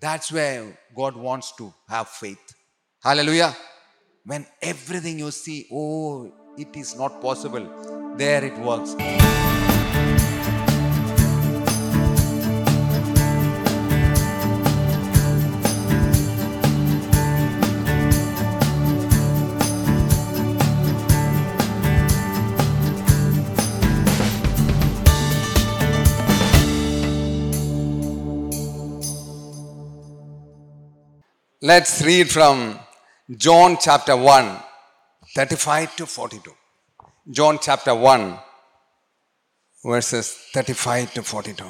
That's where God wants to have faith. Hallelujah. When everything you see, oh, it is not possible, there it works. Let's read from John chapter 1, 35 to 42. John chapter 1, verses 35 to 42.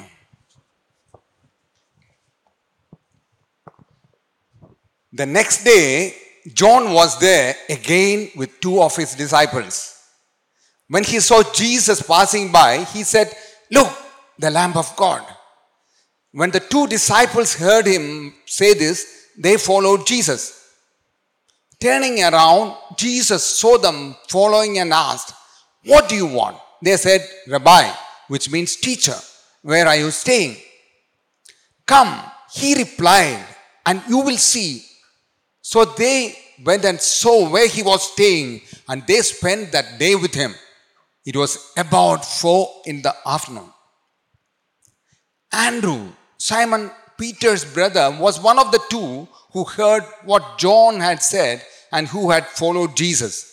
The next day, John was there again with two of his disciples. When he saw Jesus passing by, he said, Look, the Lamb of God. When the two disciples heard him say this, they followed Jesus. Turning around, Jesus saw them following and asked, What do you want? They said, Rabbi, which means teacher, where are you staying? Come, he replied, and you will see. So they went and saw where he was staying, and they spent that day with him. It was about four in the afternoon. Andrew, Simon Peter's brother, was one of the two who heard what John had said and who had followed Jesus.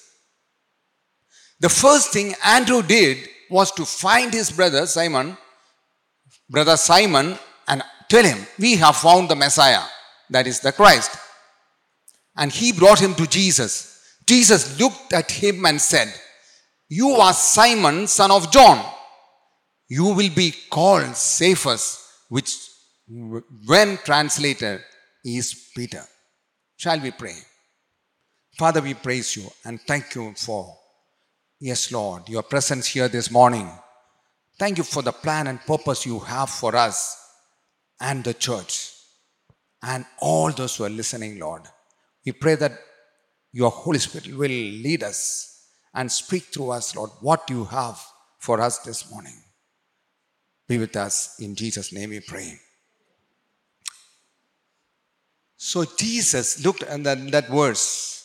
The first thing Andrew did was to find his brother Simon, brother Simon, and tell him, We have found the Messiah, that is the Christ. And he brought him to Jesus. Jesus looked at him and said, You are Simon, son of John. You will be called Cephas, which when translated is Peter. Shall we pray? Father, we praise you and thank you for, yes, Lord, your presence here this morning. Thank you for the plan and purpose you have for us and the church and all those who are listening, Lord. We pray that your Holy Spirit will lead us and speak through us, Lord, what you have for us this morning. Be with us. In Jesus' name we pray. So Jesus looked at that, that verse.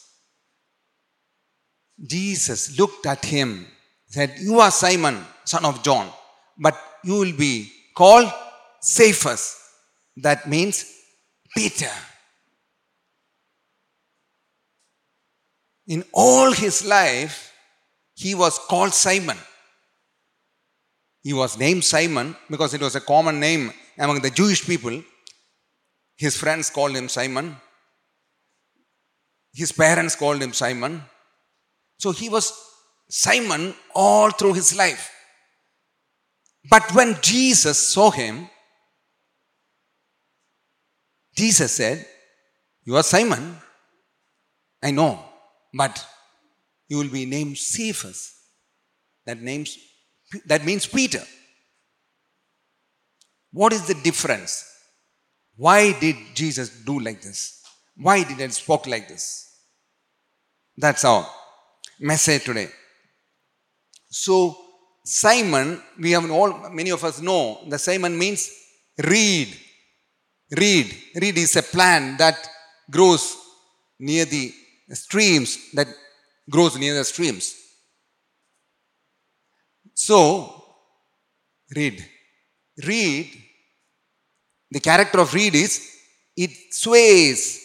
Jesus looked at him, said, You are Simon, son of John, but you will be called Cephas. That means Peter. In all his life, he was called Simon. He was named Simon because it was a common name among the Jewish people. His friends called him Simon. His parents called him Simon. So he was Simon all through his life. But when Jesus saw him, Jesus said, You are Simon. I know, but you will be named Cephas. That names that means Peter. What is the difference? Why did Jesus do like this? Why did he spoke like this? That's our message today. So Simon, we have all many of us know the Simon means reed. Reed. Reed is a plant that grows near the streams, that grows near the streams. So, reed. Reed the character of reed is it sways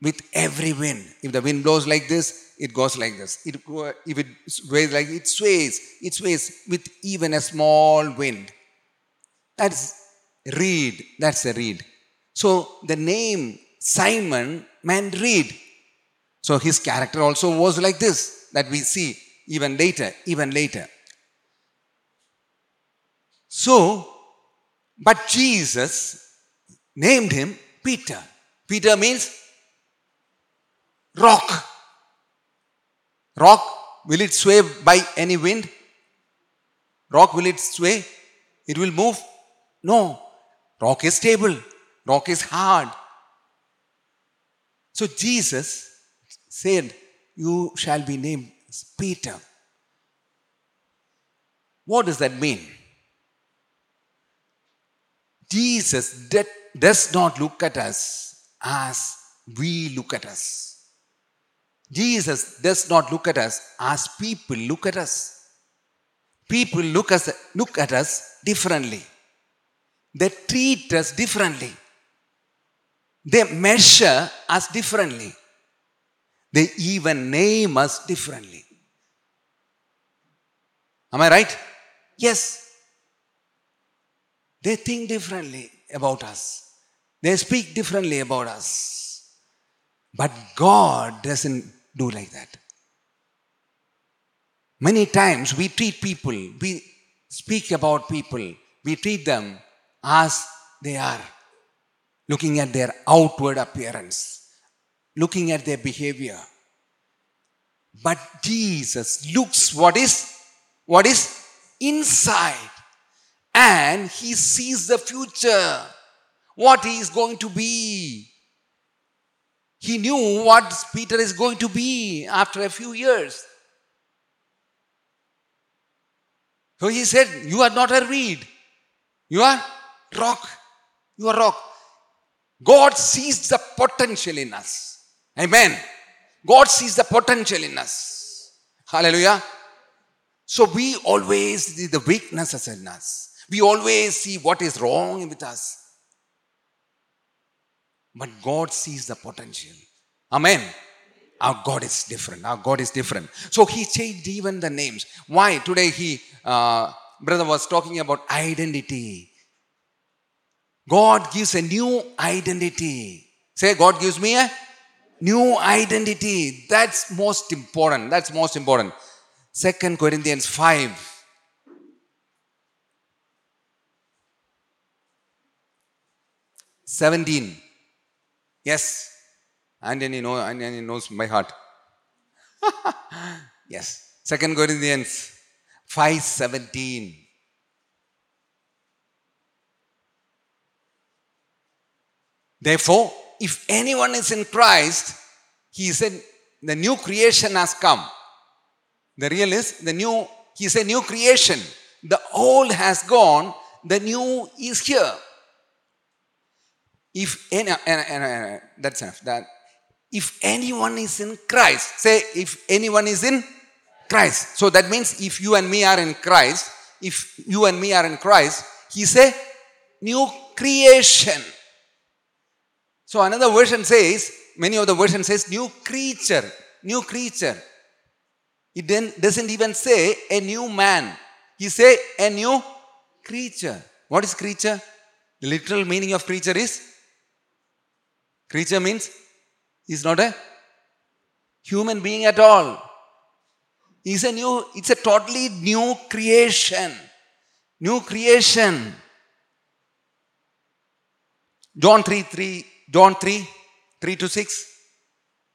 with every wind. If the wind blows like this, it goes like this. It, if it sways like it sways, it sways with even a small wind. That's reed. That's a reed. So the name Simon meant reed. So his character also was like this that we see even later, even later. So but Jesus named him Peter. Peter means rock. Rock, will it sway by any wind? Rock, will it sway? It will move? No. Rock is stable. Rock is hard. So Jesus said, You shall be named Peter. What does that mean? Jesus does not look at us as we look at us. Jesus does not look at us as people look at us. People look, us, look at us differently. They treat us differently. They measure us differently. They even name us differently. Am I right? Yes. They think differently about us. They speak differently about us. But God doesn't do like that. Many times we treat people, we speak about people, we treat them as they are, looking at their outward appearance, looking at their behavior. But Jesus looks what is what is inside and he sees the future what he is going to be. He knew what peter is going to be after a few years. So he said you are not a reed. You are rock. You are rock. God sees the potential in us. Amen. God sees the potential in us. Hallelujah. So we always see the weaknesses in us. We always see what is wrong with us. But God sees the potential. Amen. Our God is different. Our God is different. So He changed even the names. Why? Today He, uh, brother was talking about identity. God gives a new identity. Say, God gives me a new identity. That's most important. That's most important. Second Corinthians 5. Seventeen. Yes. Anthony, know, Anthony knows my heart. yes. Second Corinthians 5 17. Therefore, if anyone is in Christ, he said, the new creation has come. The real is the new, he said, new creation. The old has gone, the new is here. If any, that's enough. That if anyone is in Christ, say if anyone is in Christ. So that means if you and me are in Christ, if you and me are in Christ, he's a new creation. So another version says, many of the version says new creature, new creature. It then doesn't even say a new man. He say a new creature. What is creature? The literal meaning of creature is creature means he's not a human being at all. He's a new, it's a totally new creation. New creation. John 3 3, John 3, 3 to 6.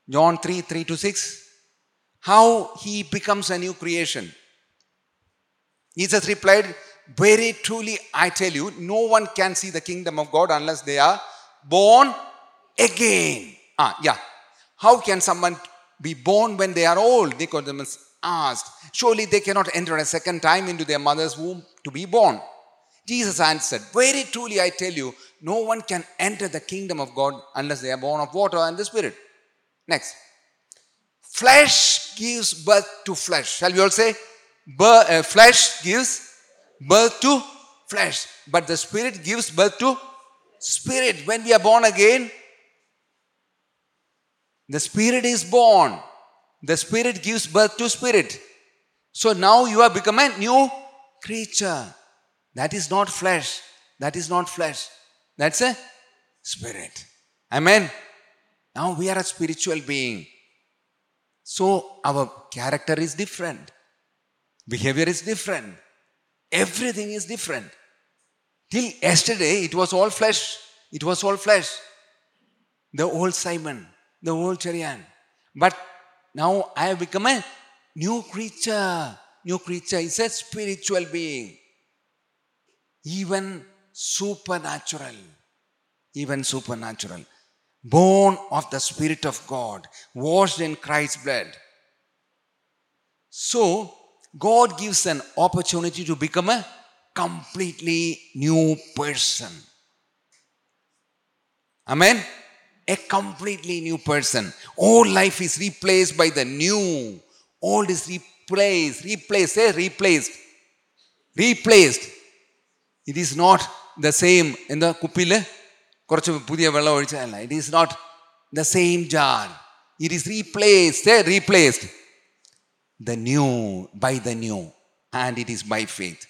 John 3, 3 to 6 how he becomes a new creation. Jesus replied, Very truly, I tell you, no one can see the kingdom of God unless they are born again. Ah, yeah. How can someone be born when they are old? Nicodemus asked. Surely they cannot enter a second time into their mother's womb to be born. Jesus answered, Very truly, I tell you, no one can enter the kingdom of God unless they are born of water and the Spirit. Next. Flesh gives birth to flesh. Shall we all say? Uh, flesh gives birth to flesh. But the spirit gives birth to spirit. When we are born again, the spirit is born. The spirit gives birth to spirit. So now you have become a new creature. That is not flesh. That is not flesh. That's a spirit. Amen. Now we are a spiritual being. So our character is different, behavior is different, everything is different. Till yesterday, it was all flesh. It was all flesh. The old Simon, the old Cherian. But now I have become a new creature. New creature is a spiritual being. Even supernatural. Even supernatural born of the Spirit of God, washed in Christ's blood. So, God gives an opportunity to become a completely new person. Amen A completely new person. Old life is replaced by the new. Old is replaced. Replaced. Say replaced. Replaced. It is not the same. എന്താ കുപ്പിയിൽ കുറച്ച് പുതിയ വെള്ളം ഒഴിച്ചതല്ല it is not the same jar it is replaced replaced the new by the new and it is by faith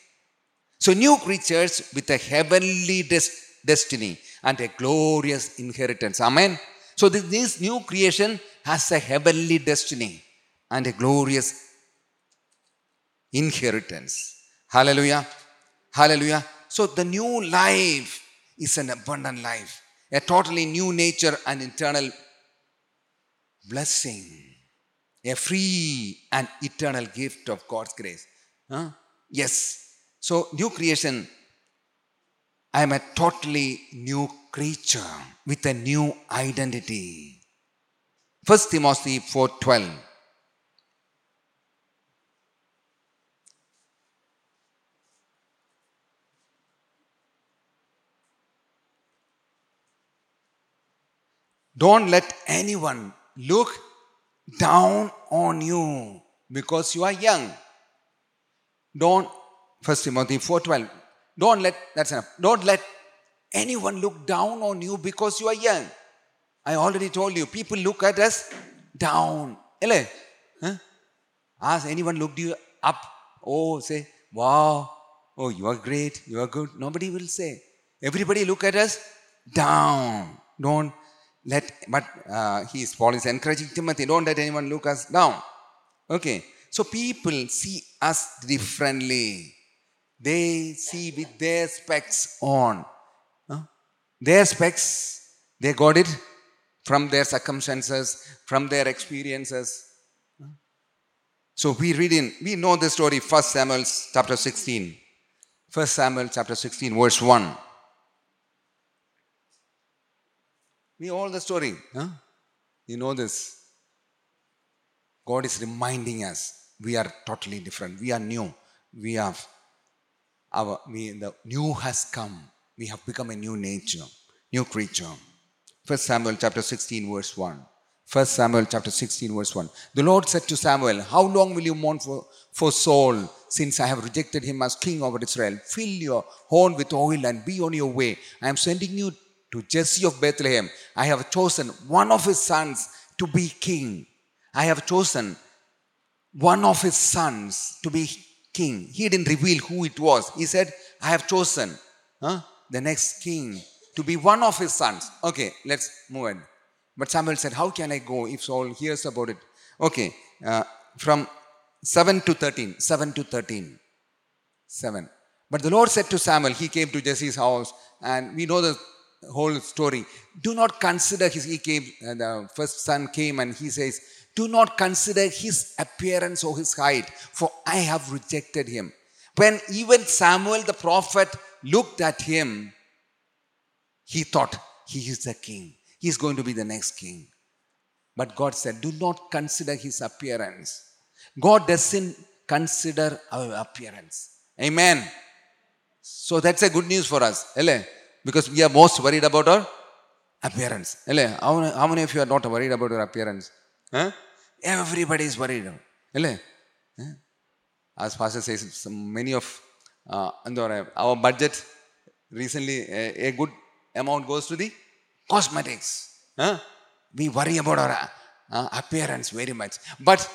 so new creatures with a heavenly des- destiny and a glorious inheritance amen so this, this new creation has a heavenly destiny and a glorious inheritance hallelujah hallelujah so the new life is an abundant life a totally new nature and internal blessing a free and eternal gift of God's grace. Huh? Yes. So, new creation, I am a totally new creature with a new identity. First Timothy 4:12. Don't let anyone look down on you because you are young. Don't, First Timothy 4.12, don't let, that's enough. Don't let anyone look down on you because you are young. I already told you, people look at us down. Ask anyone looked you up. Oh, say, wow. Oh, you are great. You are good. Nobody will say. Everybody look at us down. Don't let, but uh, he is, Paul is encouraging Timothy, don't let anyone look us down. Okay, so people see us differently. They see with their specs on. Huh? Their specs, they got it from their circumstances, from their experiences. So we read in, we know the story, 1 Samuel chapter 16. 1 Samuel chapter 16, verse 1. We all the story. Huh? You know this. God is reminding us we are totally different. We are new. We have the new has come. We have become a new nature, new creature. First Samuel chapter 16, verse 1. First Samuel chapter 16, verse 1. The Lord said to Samuel, How long will you mourn for, for Saul, since I have rejected him as king over Israel? Fill your horn with oil and be on your way. I am sending you to Jesse of Bethlehem. I have chosen one of his sons to be king. I have chosen one of his sons to be king. He didn't reveal who it was. He said, I have chosen huh, the next king to be one of his sons. Okay, let's move on. But Samuel said, How can I go if Saul hears about it? Okay, uh, from 7 to 13. 7 to 13. 7. But the Lord said to Samuel, He came to Jesse's house, and we know the whole story. Do not consider his, he came, uh, the first son came and he says, Do not consider his appearance or his height, for I have rejected him. When even Samuel the prophet looked at him, he thought, He is the king. He is going to be the next king. But God said, Do not consider his appearance. God doesn't consider our appearance. Amen. So that's a good news for us. Because we are most worried about our appearance. How many of you are not worried about your appearance? Huh? Everybody is worried. Ele? Huh? As Pastor says, some, many of uh, our budget recently, a, a good amount goes to the cosmetics. Huh? We worry about our uh, appearance very much. But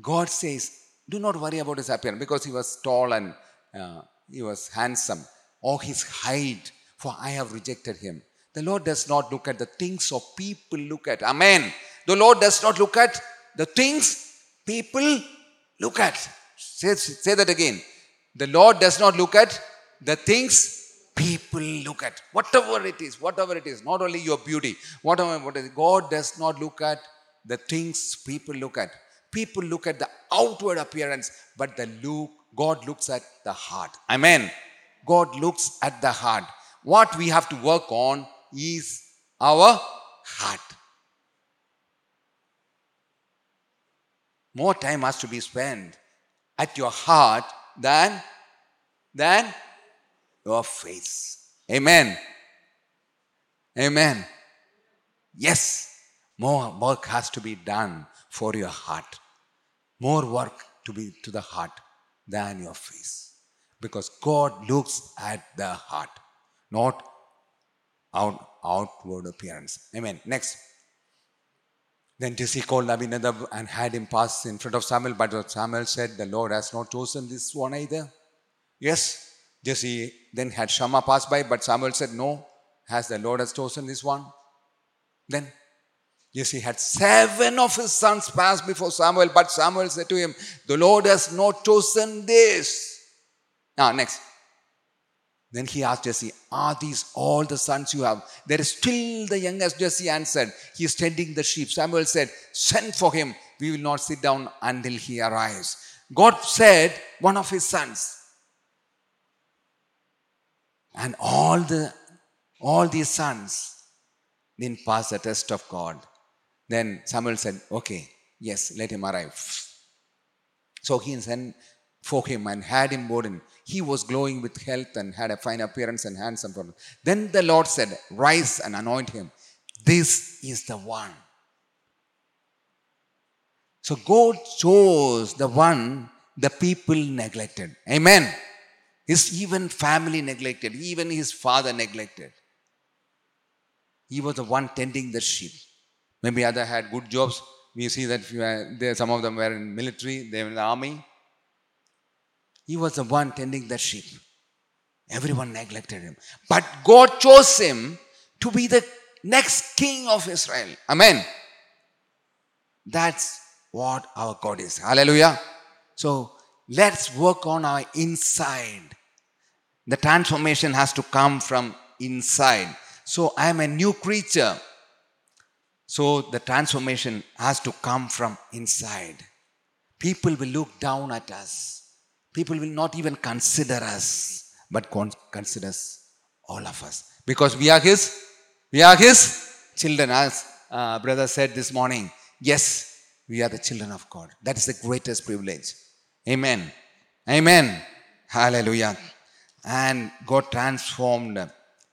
God says, do not worry about his appearance because he was tall and uh, he was handsome, or his height, for I have rejected him. The Lord does not look at the things The Lord does not look at the things people look at. Say, say that again. The Lord does not look at the things people look at. Whatever it is, whatever it is, not only your beauty, whatever what is, God does not look at the things people look at. People look at the outward appearance, but the look, God looks at the heart. Amen. God looks at the heart. What we have to work on is our heart. More time has to be spent at your heart than than your face. Amen. Amen. Yes, more work has to be done for your heart. More work to be to the heart than your face. Because God looks at the heart, not out, outward appearance. Amen. Next. Then Jesse called Abinadab and had him pass in front of Samuel, but Samuel said, The Lord has not chosen this one either. Yes, Jesse then had Shammah pass by, but Samuel said, No, has the Lord has chosen this one? Then Jesse had seven of his sons pass before Samuel, but Samuel said to him, The Lord has not chosen this. Now, next. Then he asked Jesse, Are these all the sons you have? There is still the youngest Jesse answered, He is tending the sheep. Samuel said, Send for him. We will not sit down until he arrives. God said, One of his sons. And all the all these sons didn't pass the test of God. Then Samuel said, Okay, yes, let him arrive. So he sent for him and had him born. He was glowing with health and had a fine appearance and handsome. Then the Lord said, Rise and anoint him. This is the one. So God chose the one the people neglected. Amen. His even family neglected, even his father neglected. He was the one tending the sheep. Maybe other had good jobs. We see that uh, there, some of them were in military, they were in the army. He was the one tending the sheep. Everyone neglected him. But God chose him to be the next king of Israel. Amen. That's what our God is. Hallelujah. So let's work on our inside. The transformation has to come from inside. So I am a new creature. So the transformation has to come from inside. People will look down at us. People will not even consider us, but considers all of us. Because we are His, we are His children. As uh, brother said this morning, yes, we are the children of God. That is the greatest privilege. Amen. Amen. Hallelujah. And God transformed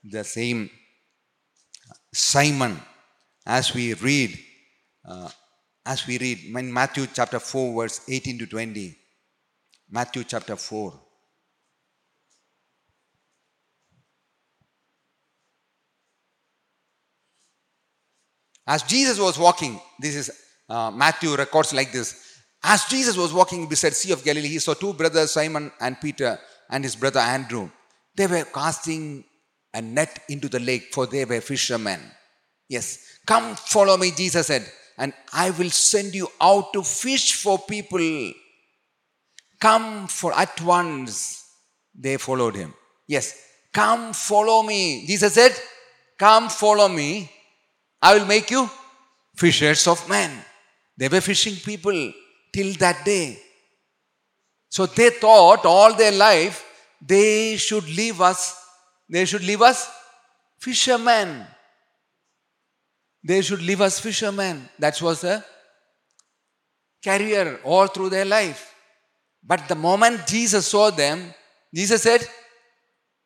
the same Simon, as we read, uh, as we read in Matthew chapter 4, verse 18 to 20. Matthew chapter 4. As Jesus was walking, this is uh, Matthew records like this. As Jesus was walking beside Sea of Galilee, he saw two brothers, Simon and Peter, and his brother Andrew. They were casting a net into the lake, for they were fishermen. Yes, come follow me, Jesus said, and I will send you out to fish for people. Come for at once. They followed him. Yes, come follow me. Jesus said, Come follow me. I will make you fishers of men. They were fishing people till that day. So they thought all their life they should leave us they should leave us fishermen. They should leave us fishermen. That was a career all through their life. But the moment Jesus saw them, Jesus said,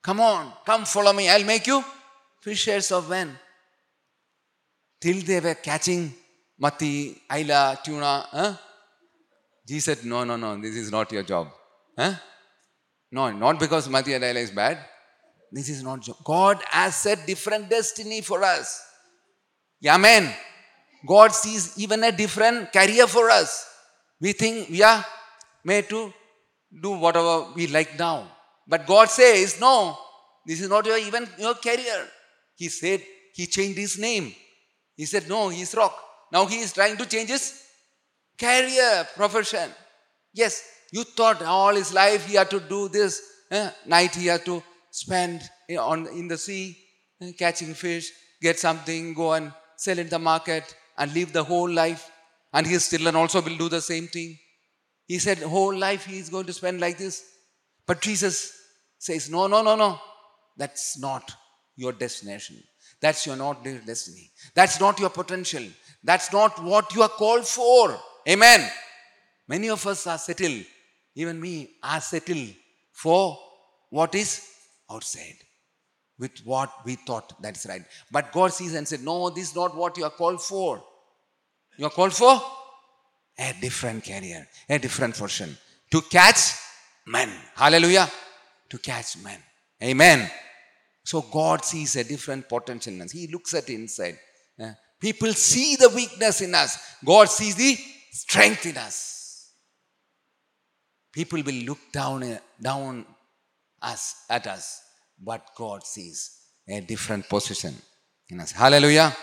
Come on, come follow me. I'll make you fishers of men. Till they were catching mati, aila, tuna. Huh? Jesus said, No, no, no, this is not your job. Huh? No, not because mati and aila is bad. This is not job. God has set different destiny for us. Amen. God sees even a different career for us. We think we are made to do whatever we like now. But God says, no, this is not your even your career. He said, he changed his name. He said, no, he's rock. Now he is trying to change his career, profession. Yes, you thought all his life he had to do this. Eh? Night he had to spend on, in the sea, eh, catching fish, get something, go and sell in the market, and live the whole life. And his children also will do the same thing. He said, whole life he is going to spend like this. But Jesus says, no, no, no, no. That's not your destination. That's your not your destiny. That's not your potential. That's not what you are called for. Amen. Many of us are settled, even me, are settled for what is outside. with what we thought that's right. But God sees and said, No, this is not what you are called for. You are called for a different career, a different portion. To catch men. Hallelujah. To catch men. Amen. So God sees a different potential in us. He looks at inside. Eh? People see the weakness in us. God sees the strength in us. People will look down, eh, down us at us, but God sees a different position in us. Hallelujah.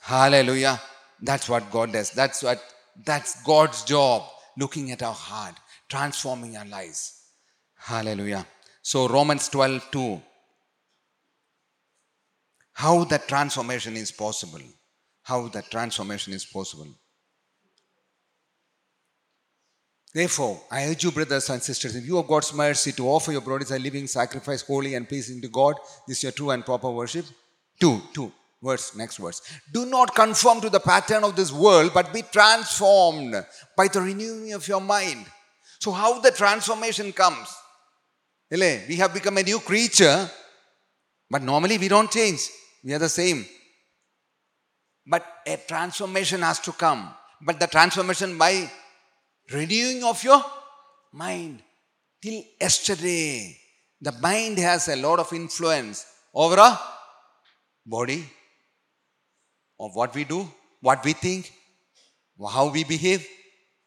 Hallelujah. That's what God does. That's what that's God's job, looking at our heart, transforming our lives. Hallelujah. So Romans 12, 2. How that transformation is possible. How that transformation is possible. Therefore, I urge you, brothers and sisters, in view of God's mercy, to offer your bodies a living sacrifice, holy and pleasing to God. This is your true and proper worship. Two, two. Verse, next verse. Do not conform to the pattern of this world, but be transformed by the renewing of your mind. So, how the transformation comes? We have become a new creature, but normally we don't change. We are the same. But a transformation has to come. But the transformation by renewing of your mind. Till yesterday, the mind has a lot of influence over a body, of what we do, what we think, how we behave.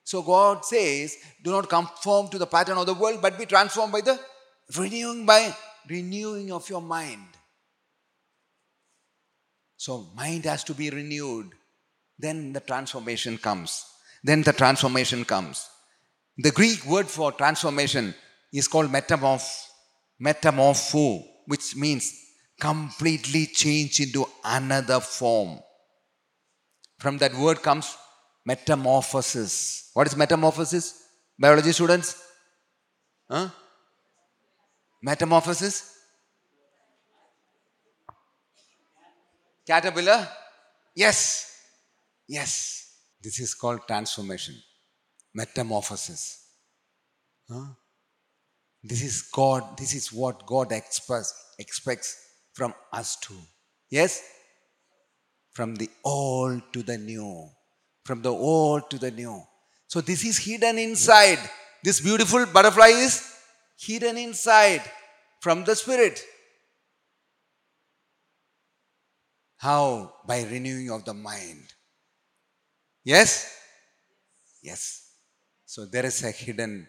So God says, do not conform to the pattern of the world, but be transformed by the renewing by renewing of your mind. So mind has to be renewed. Then the transformation comes. Then the transformation comes. The Greek word for transformation is called metamorph, metamorpho, which means completely change into another form. From that word comes metamorphosis. What is metamorphosis? Biology students? Huh? Metamorphosis? Caterpillar? Yes. Yes. This is called transformation. Metamorphosis. Huh? This is God, this is what God expects, expects from us too. Yes? From the old to the new. From the old to the new. So this is hidden inside. This beautiful butterfly is hidden inside from the spirit. How? By renewing of the mind. Yes? Yes. So there is a hidden,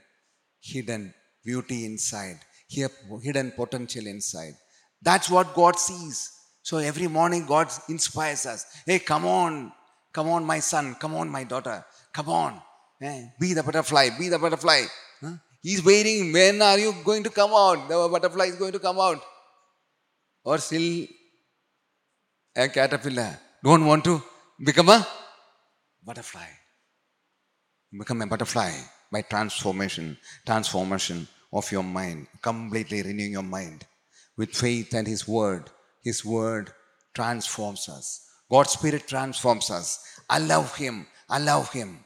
hidden beauty inside, hidden potential inside. That's what God sees. So every morning God inspires us. Hey, come on, come on, my son, come on, my daughter, come on. Hey, be the butterfly, be the butterfly. Huh? He's waiting. When are you going to come out? The butterfly is going to come out. Or still a caterpillar. Don't want to become a butterfly. Become a butterfly by transformation, transformation of your mind, completely renewing your mind with faith and His Word. His Word transforms us. God's Spirit transforms us. Allow Him. Allow Him.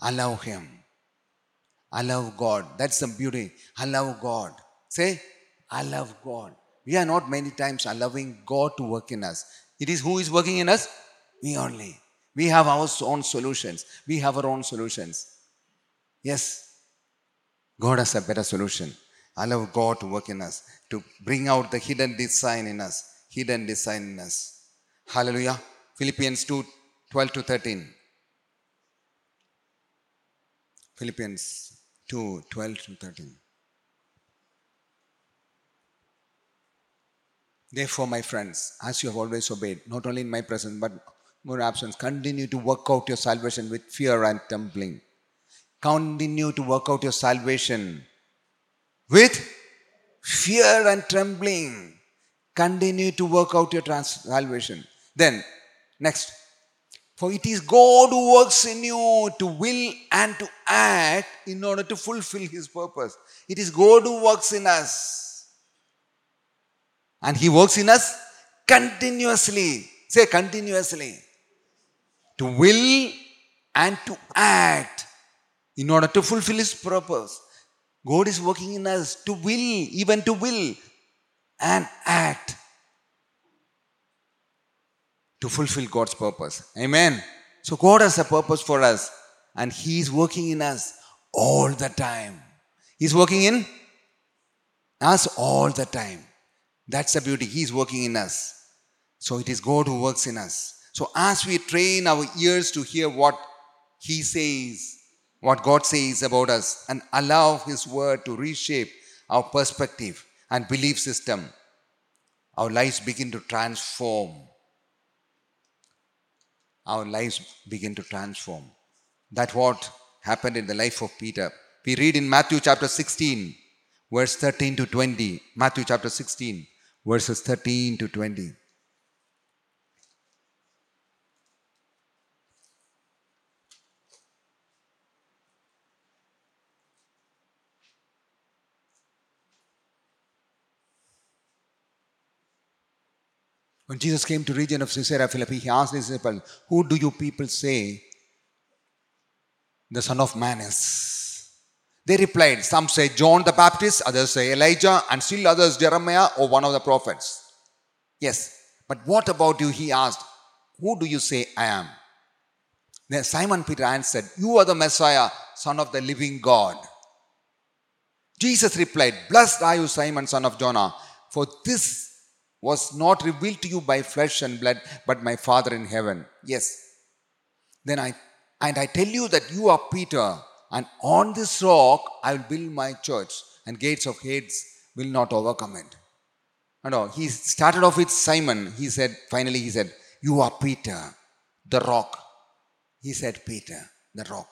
Allow Him. Allow God. That's the beauty. Allow God. Say, I love God. We are not many times allowing God to work in us. It is who is working in us? We only. We have our own solutions. We have our own solutions. Yes, God has a better solution. Allow God to work in us, to bring out the hidden design in us. Hidden design in us. Hallelujah. Philippians 2 12 to 13. Philippians 2 12 to 13. Therefore, my friends, as you have always obeyed, not only in my presence but more absence, continue to work out your salvation with fear and trembling. Continue to work out your salvation with fear and trembling. Continue to work out your trans- salvation. Then, next. For it is God who works in you to will and to act in order to fulfill his purpose. It is God who works in us. And He works in us continuously. Say continuously. To will and to act in order to fulfill His purpose. God is working in us to will, even to will and act to fulfill God's purpose. Amen. So God has a purpose for us and He is working in us all the time. He's working in us all the time. That's the beauty. He's working in us. So it is God who works in us. So as we train our ears to hear what He says, what God says about us, and allow His word to reshape our perspective and belief system, our lives begin to transform. Our lives begin to transform. That's what happened in the life of Peter. We read in Matthew chapter 16, verse 13 to 20. Matthew chapter 16, verses 13 to 20. When Jesus came to region of Caesarea Philippi, he asked his disciples, Who do you people say the Son of Man is? They replied, Some say John the Baptist, others say Elijah, and still others Jeremiah or one of the prophets. Yes, but what about you? He asked, Who do you say I am? Then Simon Peter answered, You are the Messiah, Son of the living God. Jesus replied, Blessed are you, Simon, son of Jonah, for this was not revealed to you by flesh and blood, but my Father in heaven. Yes. Then I, and I tell you that you are Peter, and on this rock I will build my church, and gates of Hades will not overcome it. And he started off with Simon. He said, finally, he said, You are Peter, the rock. He said, Peter, the rock.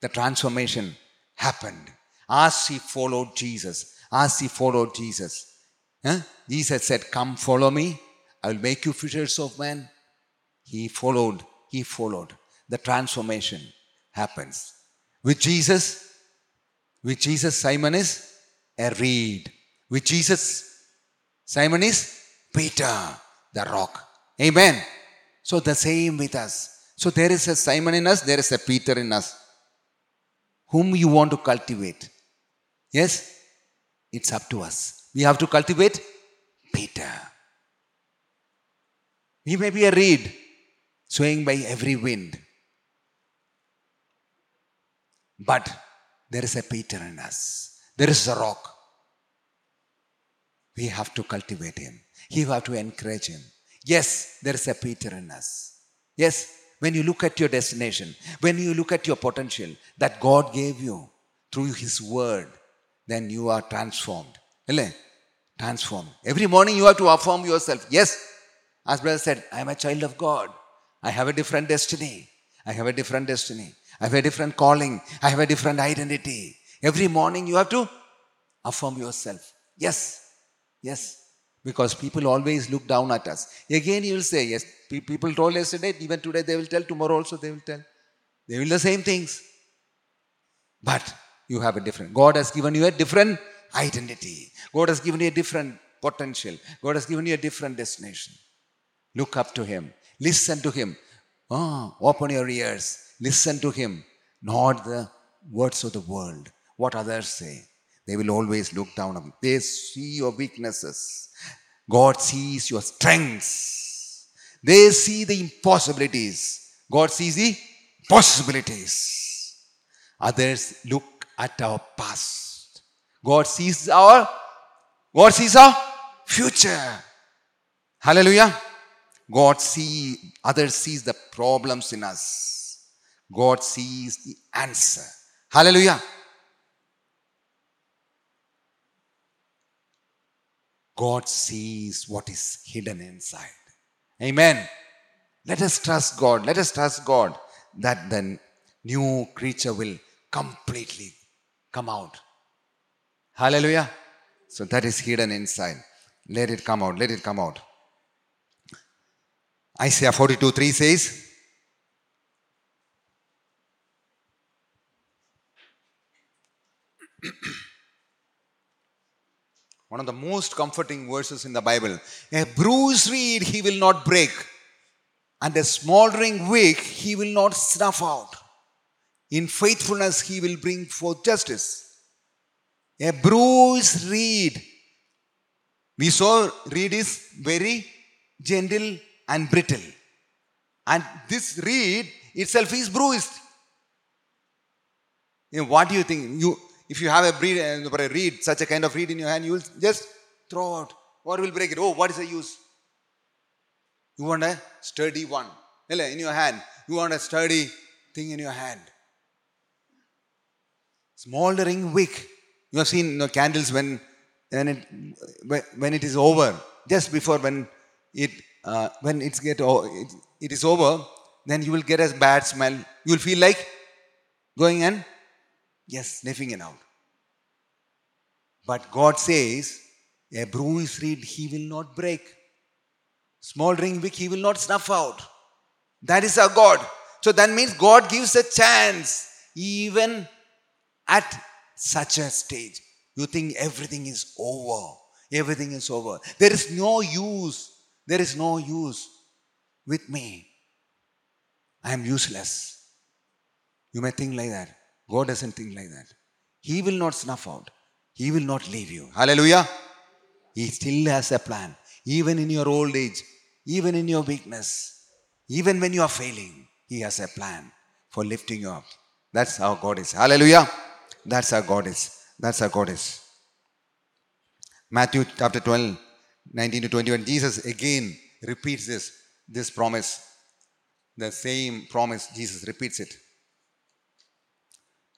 The transformation happened as he followed Jesus. As he followed Jesus. Jesus said, Come follow me. I will make you fishers of men. He followed. He followed. The transformation happens. With Jesus, with Jesus, Simon is a reed. With Jesus, Simon is Peter, the rock. Amen. So the same with us. So there is a Simon in us, there is a Peter in us. Whom you want to cultivate. Yes? It's up to us. We have to cultivate Peter. He may be a reed swaying by every wind. But there is a Peter in us. There is a rock. We have to cultivate him. We have to encourage him. Yes, there is a Peter in us. Yes, when you look at your destination, when you look at your potential that God gave you through his word, then you are transformed. Transform. Every morning you have to affirm yourself. Yes, as brother said, I am a child of God. I have a different destiny. I have a different destiny. I have a different calling. I have a different identity. Every morning you have to affirm yourself. Yes, yes. Because people always look down at us. Again, you will say, yes, people told yesterday, even today they will tell, tomorrow also they will tell. They will the same things. But you have a different. God has given you a different identity. God has given you a different potential. God has given you a different destination. Look up to Him. Listen to Him. Oh, open your ears. Listen to Him. Not the words of the world, what others say. They will always look down on you. They see your weaknesses. God sees your strengths. They see the impossibilities. God sees the possibilities. Others look at our past God sees our God sees our future. Hallelujah. God see others sees the problems in us. God sees the answer. Hallelujah. God sees what is hidden inside. Amen. Let us trust God. Let us trust God that the new creature will completely come out Hallelujah. So that is hidden inside. Let it come out. Let it come out. Isaiah 42 3 says, One of the most comforting verses in the Bible. A bruised reed he will not break, and a smoldering wick he will not snuff out. In faithfulness he will bring forth justice. A bruised reed We saw reed is very gentle and brittle. And this reed itself is bruised. You know, what do you think? You, if you have a, breed, uh, a reed, such a kind of reed in your hand, you will just throw out. What will break it? Oh, what is the use? You want a sturdy one in your hand. You want a sturdy thing in your hand. Smoldering wick. You have seen know, candles when, when, it, when it is over, just before when it uh, when it's get it, it is over, then you will get a bad smell. You will feel like going and yes, sniffing it out. But God says, a bruised reed he will not break. Smoldering wick he will not snuff out. That is our God. So that means God gives a chance even at such a stage. You think everything is over. Everything is over. There is no use. There is no use with me. I am useless. You may think like that. God doesn't think like that. He will not snuff out. He will not leave you. Hallelujah. He still has a plan. Even in your old age, even in your weakness, even when you are failing, He has a plan for lifting you up. That's how God is. Hallelujah. That's our God is. That's our God is. Matthew chapter 12, 19 to 21. Jesus again repeats this, this promise. The same promise, Jesus repeats it.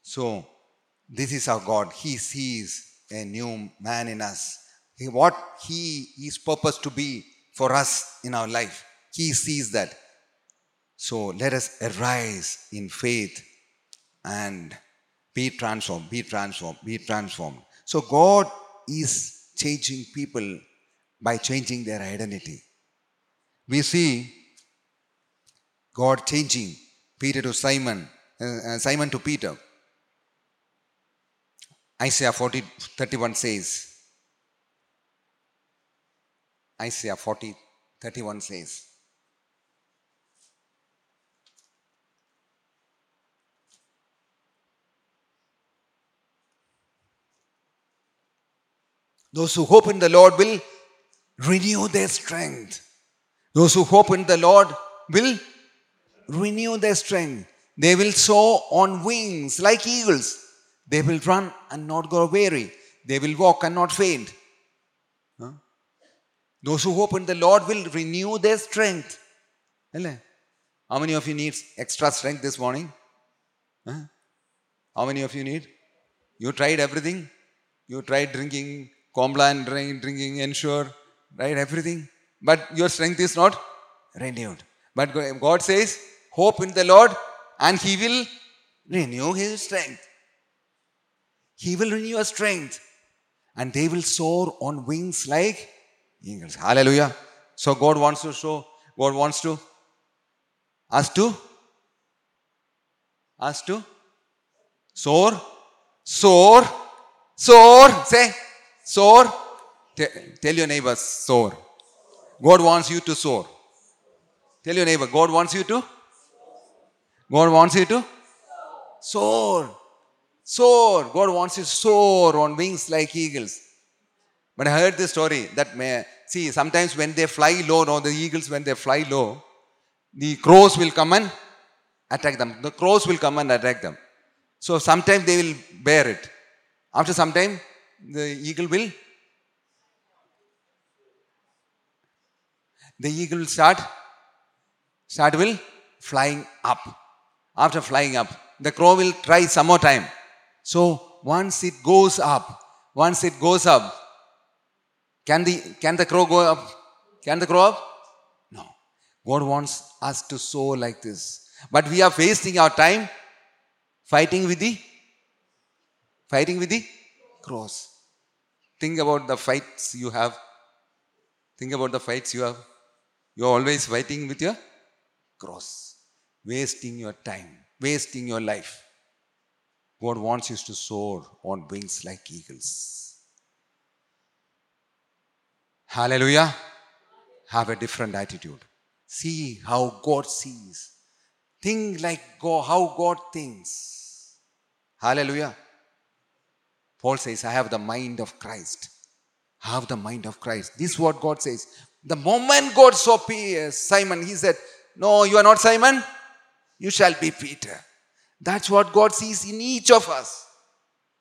So, this is our God. He sees a new man in us. What He is purposed to be for us in our life. He sees that. So let us arise in faith and be transformed, be transformed, be transformed. So God is changing people by changing their identity. We see God changing Peter to Simon, uh, uh Simon to Peter. Isaiah 40, 31 says, Isaiah 40, 31 says, Those who hope in the Lord will renew their strength. Those who hope in the Lord will renew their strength. They will soar on wings like eagles. They will run and not grow weary. They will walk and not faint. Huh? Those who hope in the Lord will renew their strength. How many of you need extra strength this morning? Huh? How many of you need? You tried everything? You tried drinking Complan, drink, drinking, ensure, right? Everything. But your strength is not renewed. But God says, hope in the Lord and He will renew His strength. He will renew your strength. And they will soar on wings like eagles. Hallelujah. So God wants to show, God wants to, us to, us to soar, soar, soar. Say, Soar. tell your neighbor, soar. God wants you to soar. Tell your neighbor, God wants you to? God wants you to? Soar. Soar. God wants you to soar on wings like eagles. But I heard this story that may see sometimes when they fly low, no, the eagles when they fly low, the crows will come and attack them. The crows will come and attack them. So sometimes they will bear it. After some time, the eagle will? The eagle will start? Start will? Flying up. After flying up the crow will try some more time. So once it goes up once it goes up can the can the crow go up? Can the crow up? No. God wants us to soar like this. But we are wasting our time fighting with the fighting with the crows Think about the fights you have. Think about the fights you have. You're always fighting with your cross, wasting your time, wasting your life. God wants you to soar on wings like eagles. Hallelujah. Have a different attitude. See how God sees. Think like God, how God thinks. Hallelujah. Paul says, I have the mind of Christ. have the mind of Christ. This is what God says. The moment God saw uh, Simon, he said, No, you are not Simon. You shall be Peter. That's what God sees in each of us.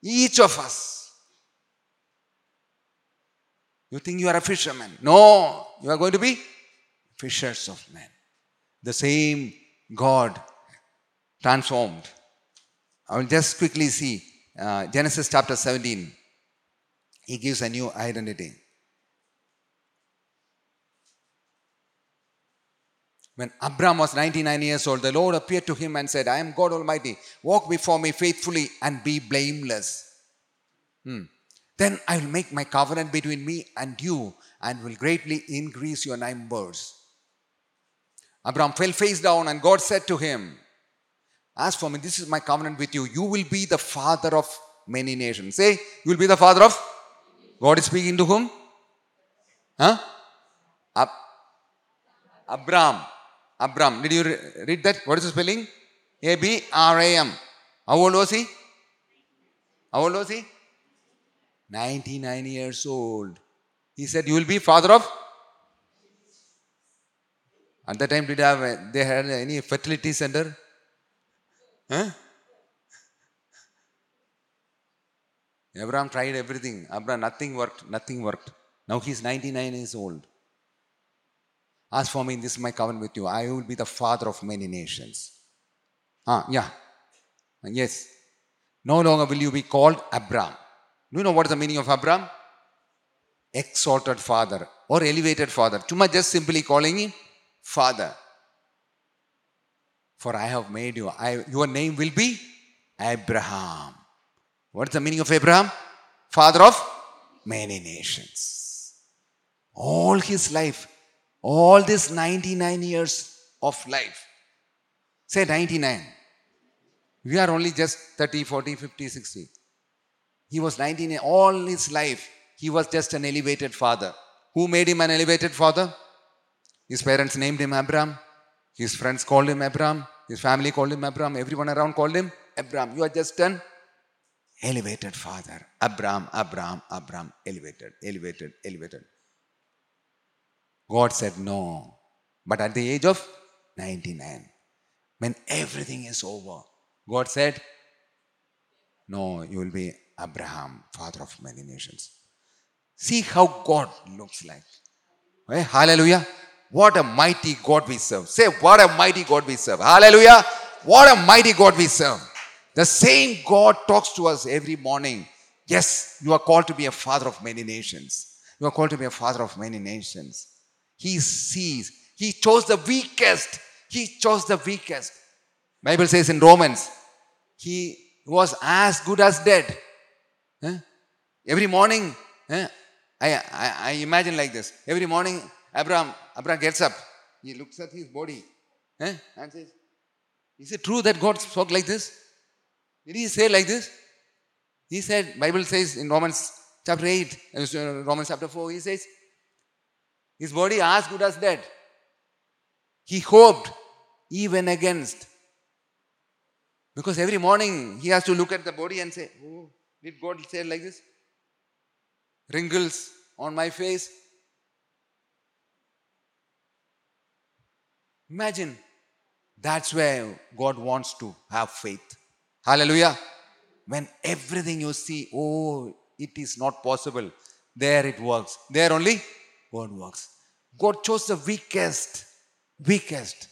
Each of us. You think you are a fisherman? No, you are going to be fishers of men. The same God transformed. I will just quickly see uh, Genesis chapter 17. He gives a new identity. When Abraham was 99 years old, the Lord appeared to him and said, I am God Almighty. Walk before me faithfully and be blameless. Hmm. Then I will make my covenant between me and you and will greatly increase your numbers. Abraham fell face down and God said to him, As for me, this is my covenant with you. You will be the father of many nations. Say, you will be the father of? God is speaking to whom? Huh? Ab- Abraham. Abram. Did you re- read that? What is the spelling? A B R A M. How old was he? How old was he? 99 years old. He said, You will be father of? At that time, did have they had any fertility center? Huh? Abraham tried everything. Abraham, nothing worked. Nothing worked. Now he's 99 years old. As for me, this is my covenant with you. I will be the father of many nations. Ah, yeah. Yes. No longer will you be called Abram. Do you know what is the meaning of Abram? Exalted father or elevated father. Tuma just simply calling him father. For I have made you. I, your name will be Abraham. What is the meaning of Abraham? Father of many nations. All his life, all these 99 years of life. Say 99. We are only just 30, 40, 50, 60. He was 19, all his life, he was just an elevated father. Who made him an elevated father? His parents named him Abram. His friends called him Abram. His family called him Abram. Everyone around called him Abram. You are just an elevated father. Abram, Abram, Abram, elevated, elevated, elevated. God said no. But at the age of 99, when everything is over, God said, No, you will be Abraham, father of many nations. See how God looks like. Right? Hallelujah. What a mighty God we serve. Say, what a mighty God we serve. Hallelujah. What a mighty God we serve. The same God talks to us every morning. Yes, you are called to be a father of many nations. You are called to be a father of many nations. He sees. He chose the weakest. He chose the weakest. Bible says in Romans, he was as good as dead. Huh? Every morning, huh? I, I, I imagine like this. Every morning, Abraham, Abraham gets up. He looks at his body huh? and says, Is it true that God spoke like this? Did he say like this? He said, Bible says in Romans chapter 8, uh, Romans chapter 4, he says, his body as good as dead. He hoped even against. Because every morning he has to look at the body and say, Oh, did God say like this? Wrinkles on my face. Imagine that's where God wants to have faith. Hallelujah. When everything you see, oh, it is not possible. There it works. There only God works. God chose the weakest, weakest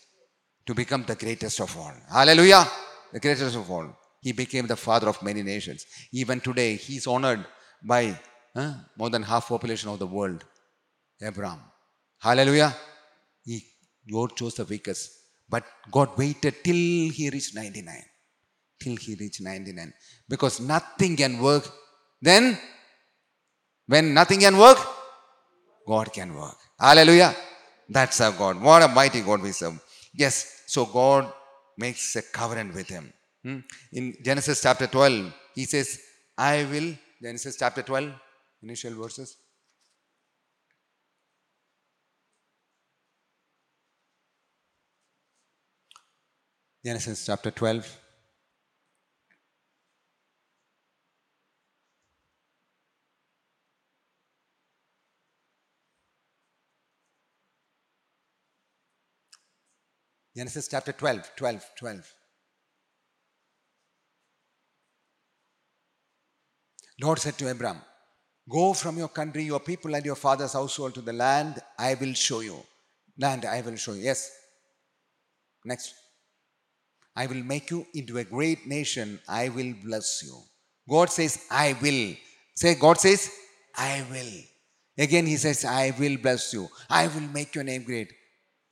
to become the greatest of all. Hallelujah. The greatest of all. He became the father of many nations. Even today, he is honored by huh, more than half population of the world. Abraham. Hallelujah. God chose the weakest. But God waited till he reached 99. Till he reached 99. Because nothing can work. Then, when nothing can work, God can work. Hallelujah. That's our God. What a mighty God we serve. Yes, so God makes a covenant with him. Hmm? In Genesis chapter 12, he says, I will, Genesis chapter 12, initial verses. Genesis chapter 12. Genesis chapter 12, 12, 12. Lord said to Abram, Go from your country, your people, and your father's household to the land I will show you. Land I will show you. Yes. Next. I will make you into a great nation. I will bless you. God says, I will. Say, God says, I will. Again, He says, I will bless you. I will make your name great.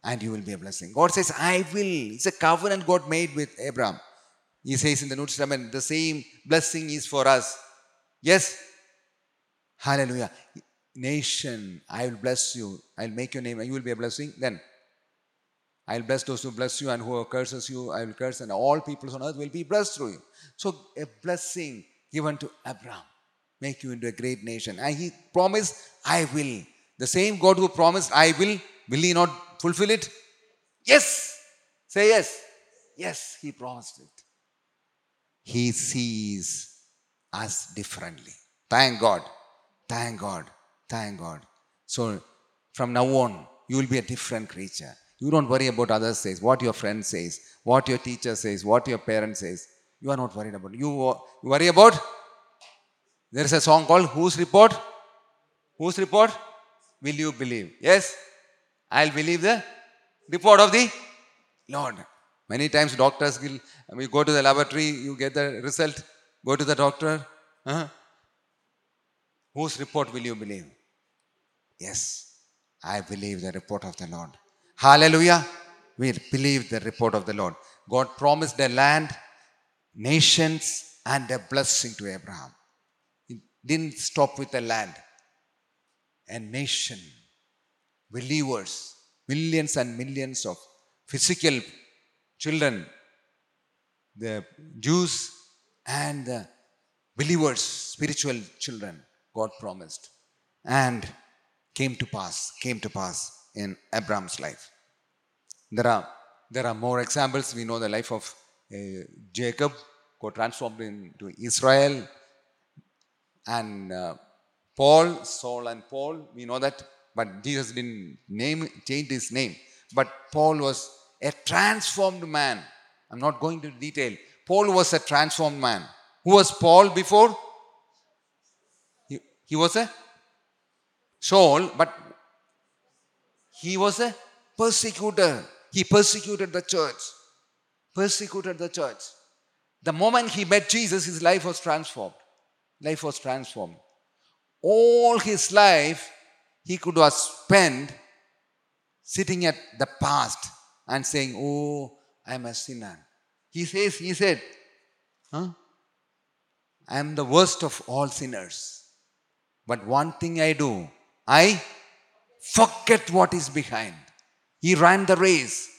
And you will be a blessing. God says, I will. It's a covenant God made with Abraham. He says in the New Testament, the same blessing is for us. Yes? Hallelujah. Nation, I will bless you. I'll make your name, and you will be a blessing. Then I'll bless those who bless you, and who curses you, I will curse, and all peoples on earth will be blessed through you. So, a blessing given to Abraham, make you into a great nation. And he promised, I will. The same God who promised, I will, will he not fulfill it? Yes. Say yes. Yes, he promised it. He sees us differently. Thank God. Thank God. Thank God. So from now on, you will be a different creature. You don't worry about others says, what your friend says, what your teacher says, what your parent says. You are not worried about. You, you worry about. There is a song called Whose Report? Whose report? Will you believe? Yes? I'll believe the report of the Lord. Many times doctors will, we go to the laboratory, you get the result, go to the doctor. Huh? Whose report will you believe? Yes, I believe the report of the Lord. Hallelujah. We believe the report of the Lord. God promised a land, nations, and a blessing to Abraham. It didn't stop with the land. A nation, believers, millions and millions of physical children, the Jews and the believers, spiritual children, God promised. And came to pass, came to pass in Abraham's life. There are, there are more examples. We know the life of uh, Jacob, got transformed into Israel, and uh, Paul, Saul and Paul, we know that, but Jesus didn't name, change his name. But Paul was a transformed man. I'm not going to detail. Paul was a transformed man. Who was Paul before? He, he was a Saul, but he was a persecutor. He persecuted the church. Persecuted the church. The moment he met Jesus, his life was transformed. Life was transformed. All his life, he could have spent sitting at the past and saying, Oh, I'm a sinner. He says, he said, huh? I am the worst of all sinners. But one thing I do, I forget what is behind. He ran the race.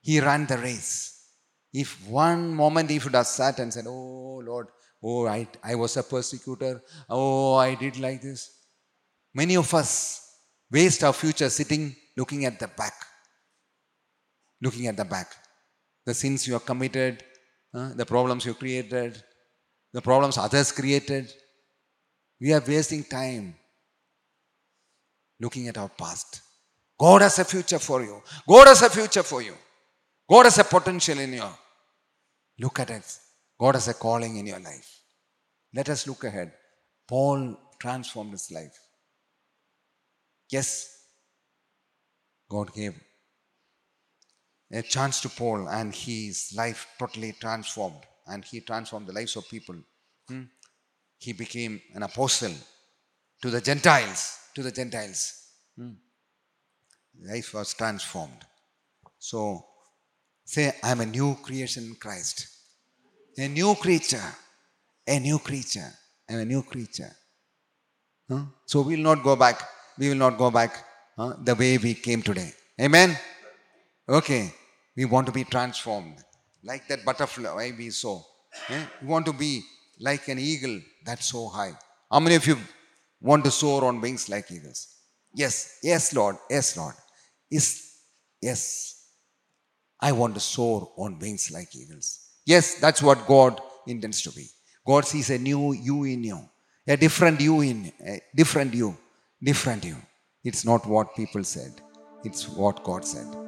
He ran the race. If one moment he would have sat and said, Oh Lord, oh, I, I was a persecutor. Oh, I did like this. Many of us waste our future sitting looking at the back. Looking at the back. The sins you have committed, uh, the problems you created, the problems others created. We are wasting time looking at our past. God has a future for you. God has a future for you. God has a potential in you. Look at it. God has a calling in your life. Let us look ahead. Paul transformed his life. Yes, God gave a chance to Paul, and his life totally transformed, and he transformed the lives of people. Hmm? He became an apostle to the Gentiles, to the Gentiles. Hmm? Life was transformed. So, say, I'm a new creation in Christ. A new creature. A new creature. I'm a new creature. Huh? So, we will not go back. We will not go back huh, the way we came today. Amen? Okay. We want to be transformed. Like that butterfly we saw. Eh? We want to be like an eagle that's so high. How many of you want to soar on wings like eagles? Yes, yes, Lord, yes, Lord. Is yes. I want to soar on wings like eagles. Yes, that's what God intends to be. God sees a new you in you, a different you in a different you, different you. It's not what people said, it's what God said.